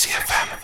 Riks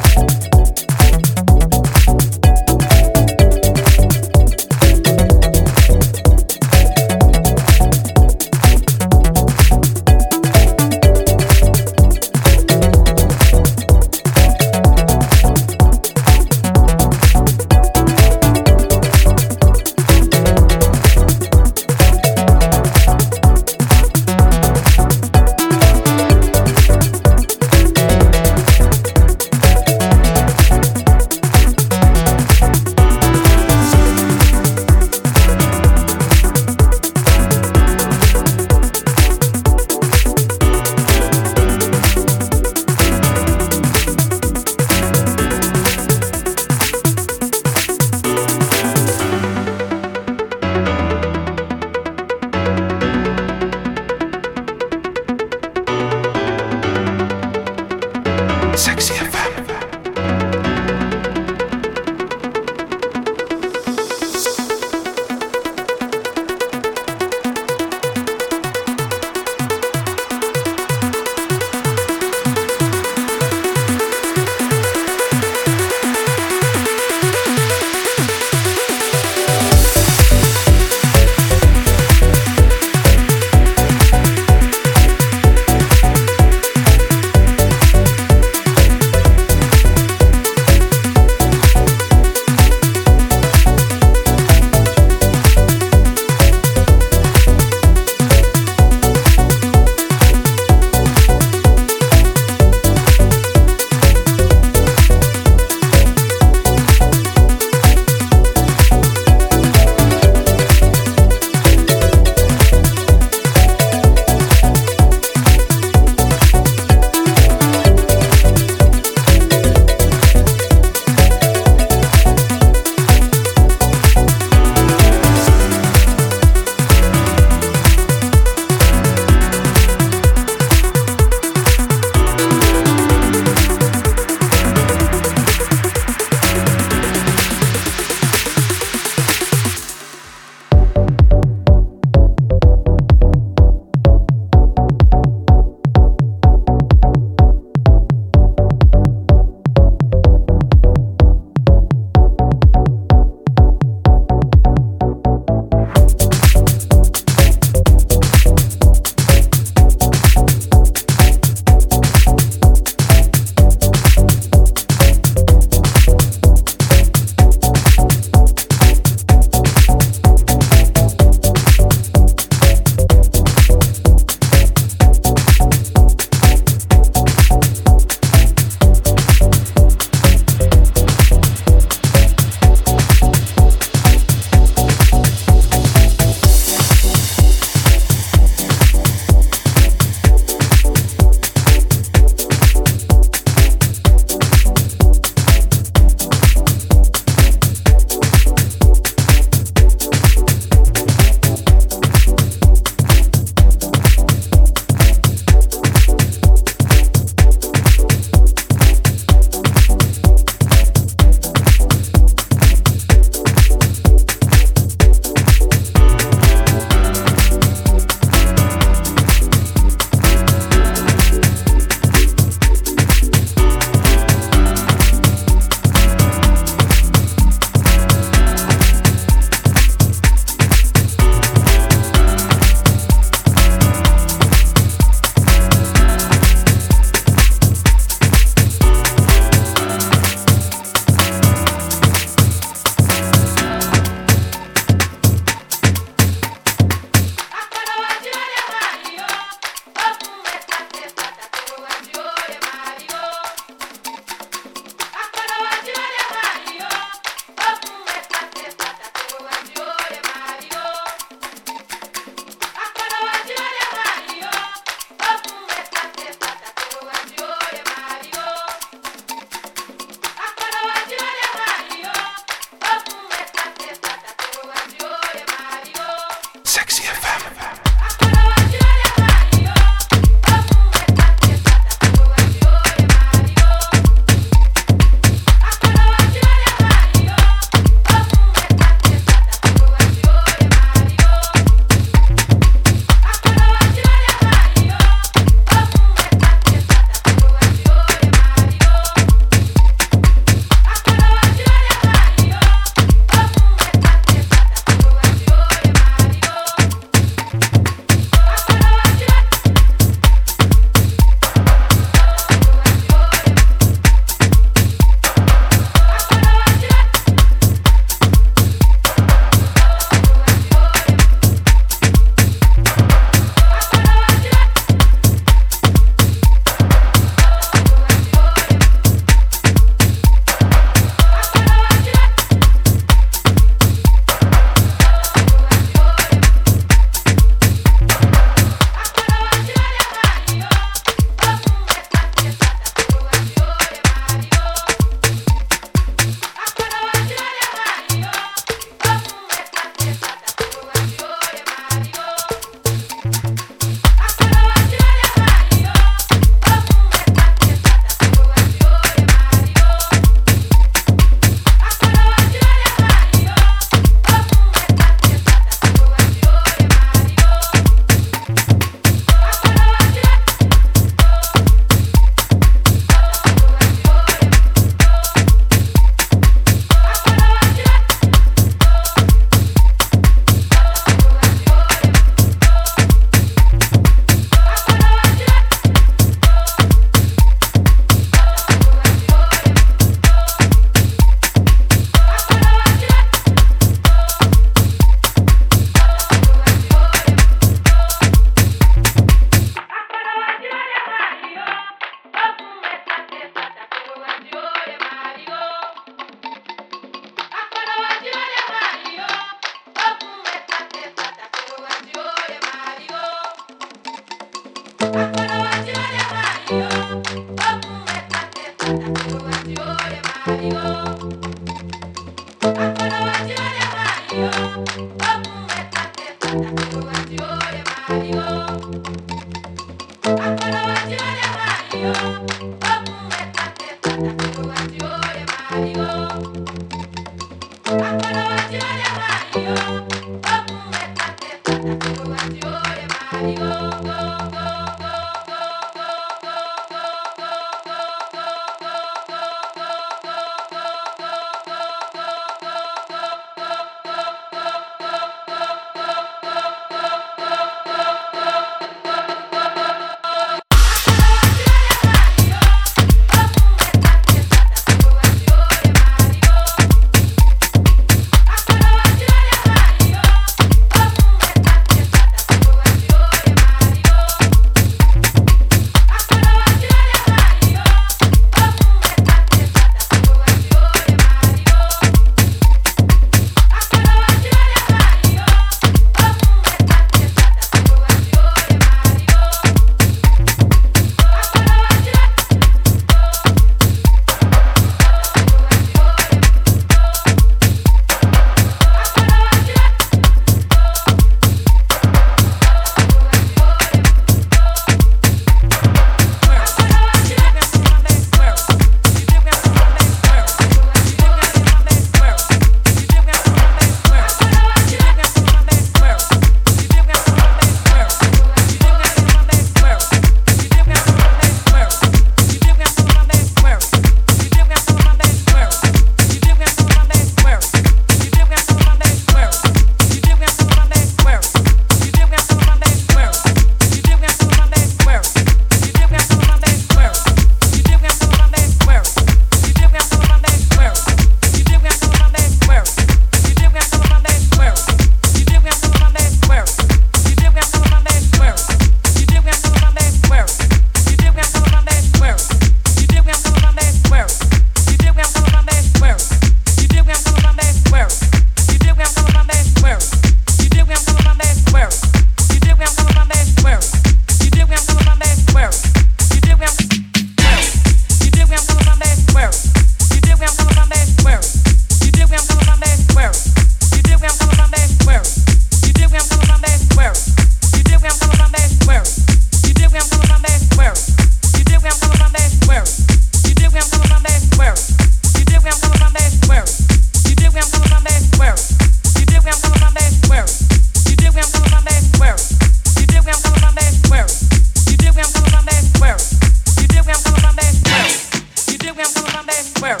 Where?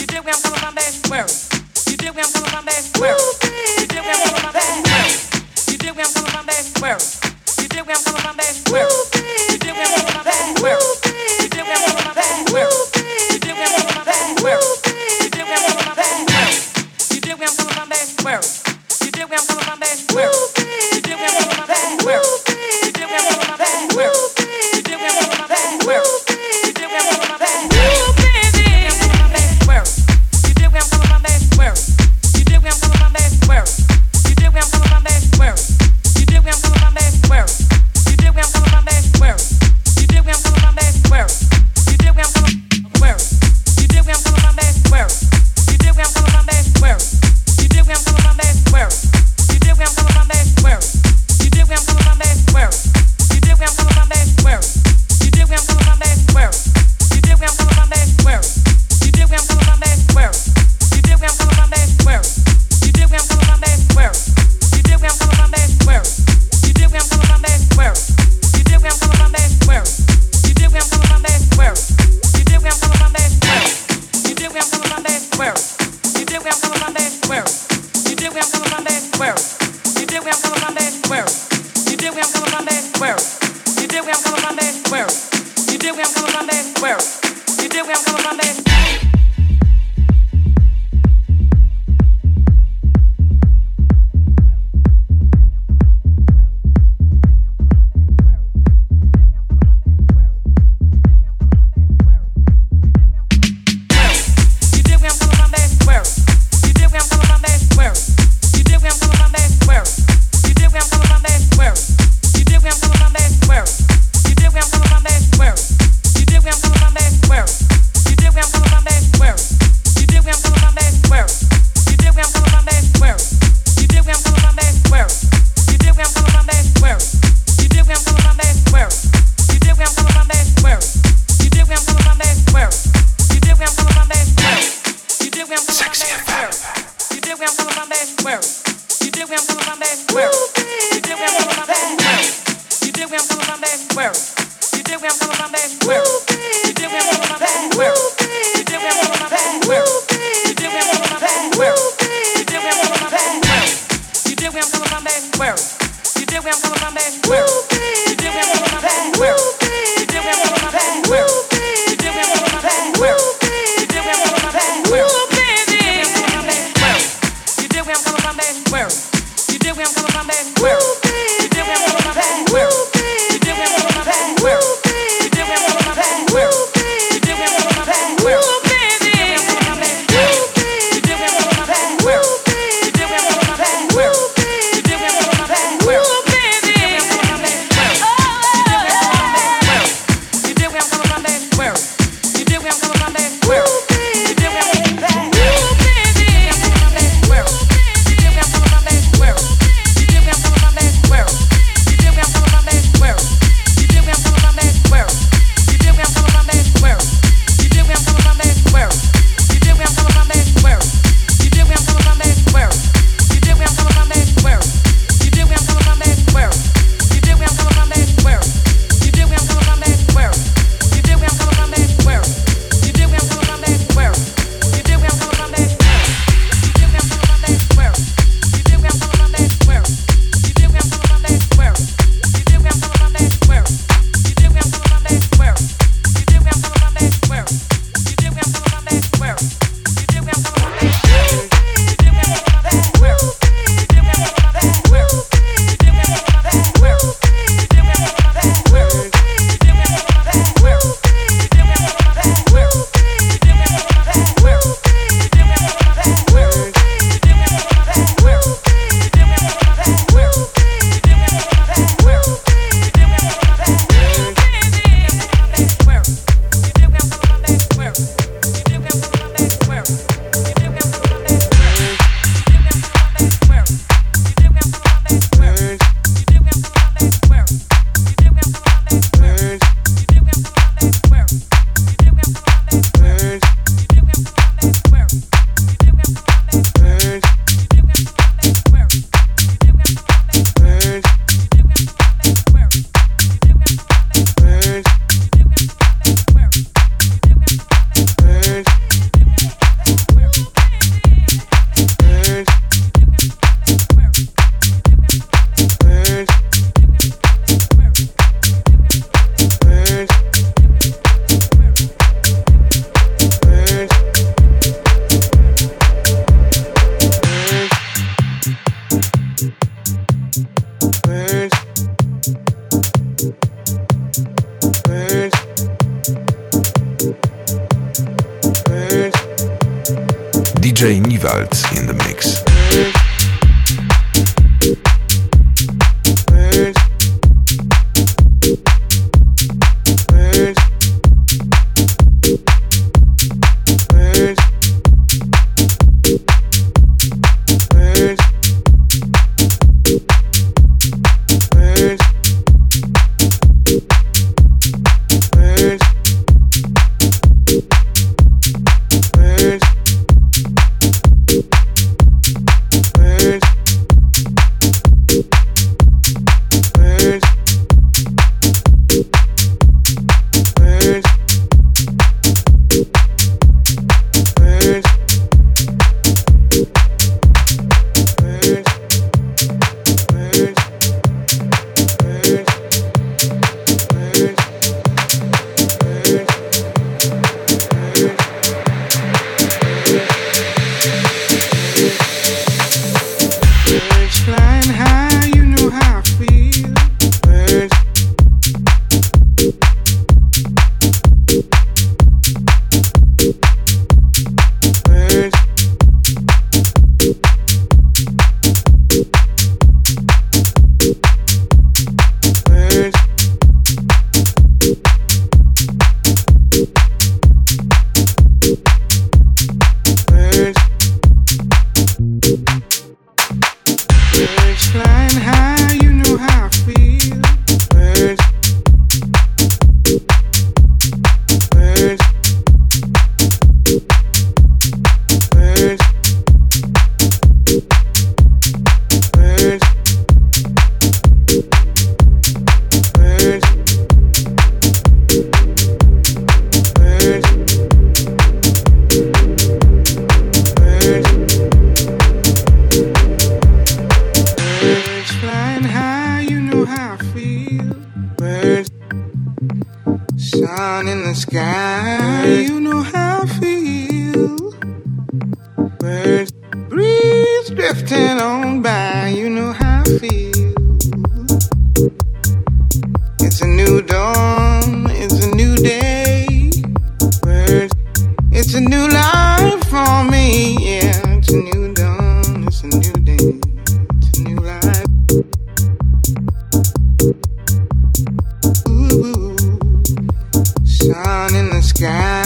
You dig where I'm? Where? You dig where I'm? Where? You dig where I'm? Where? You dig where I'm? Where? You dig where I'm? Where? You dig where I'm? Where? You dig where I'm? Where? You dig where I'm? Where? You dig where I'm? Where? You dig where I'm? Where? You dig where I'm? Where? You dig where I'm? sun in the sky.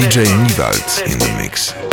DJ Niewald in the mix.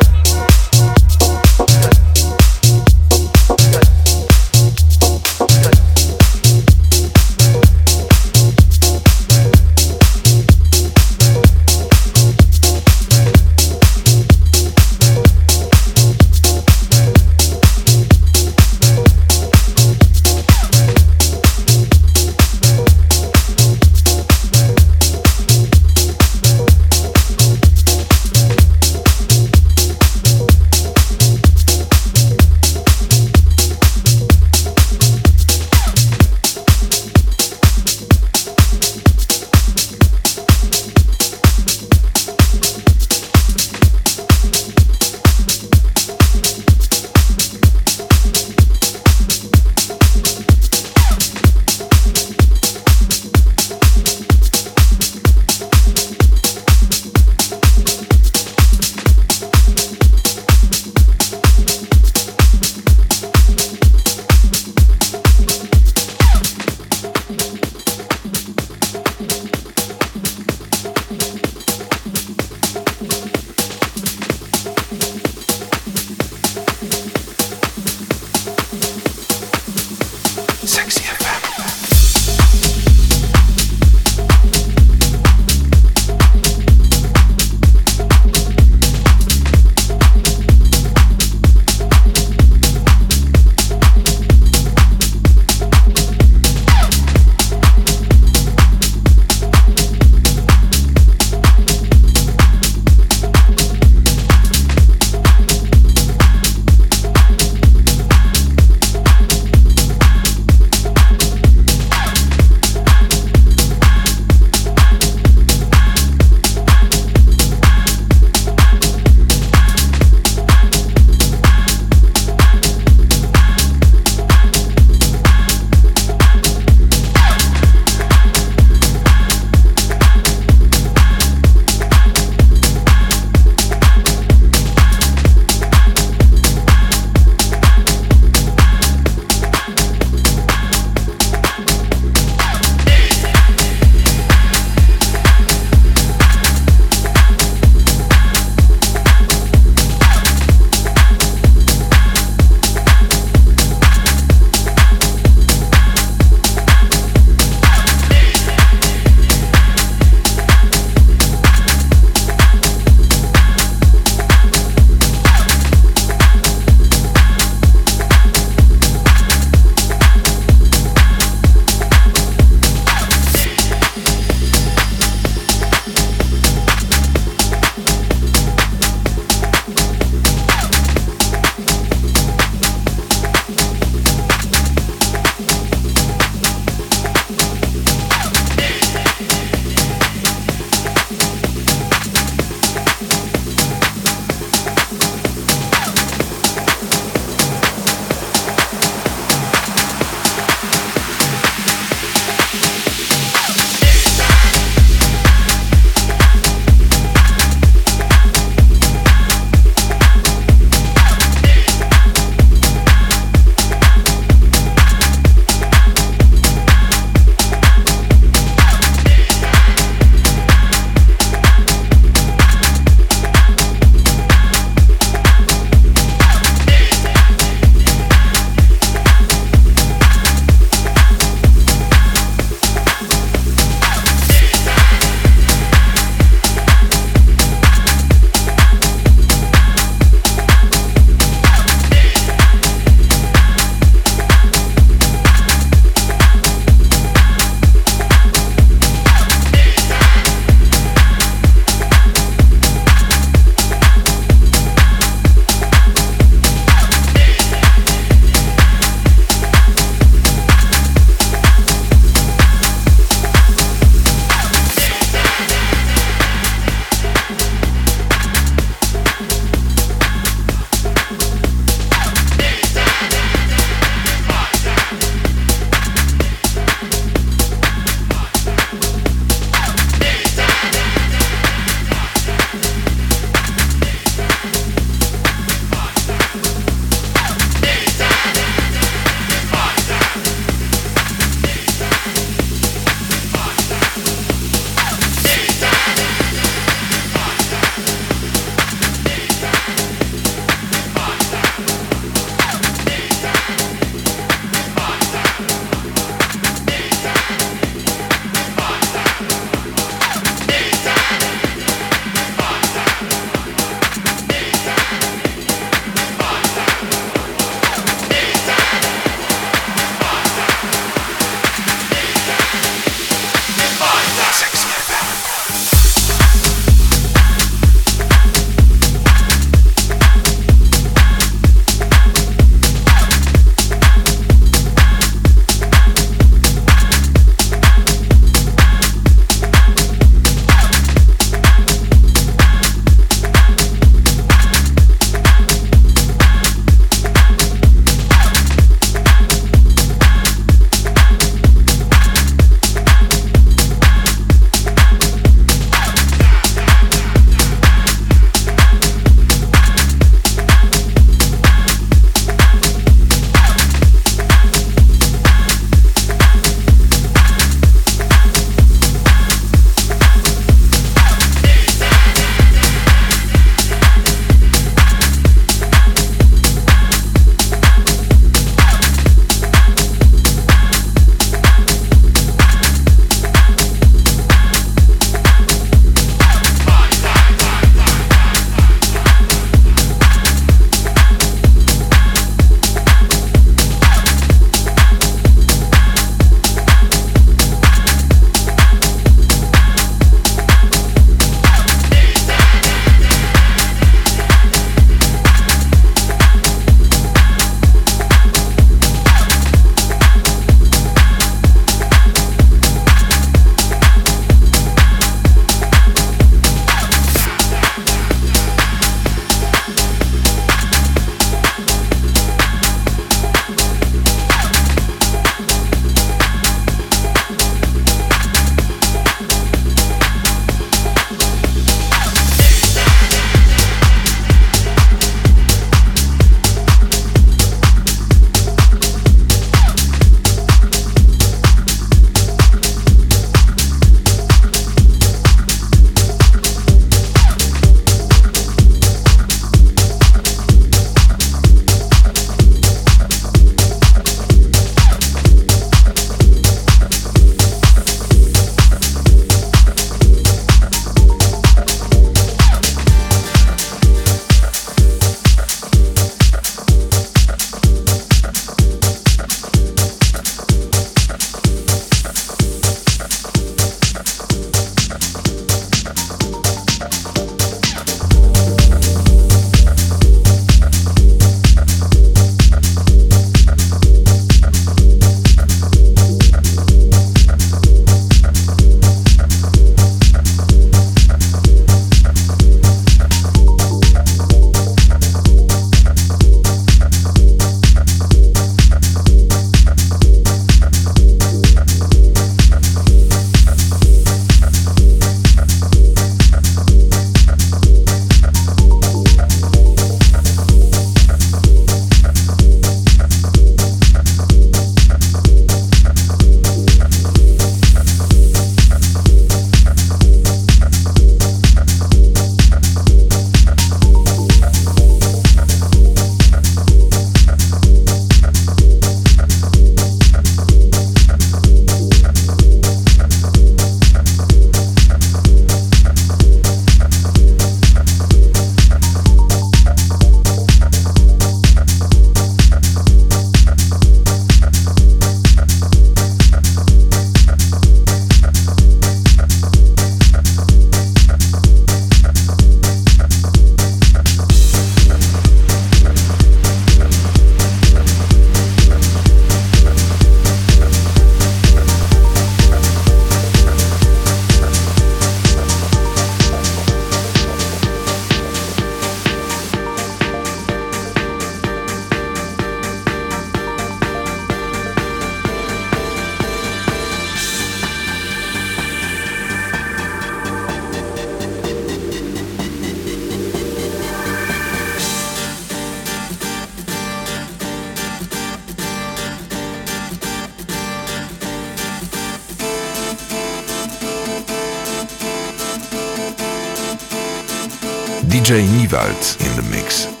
DJ in the mix.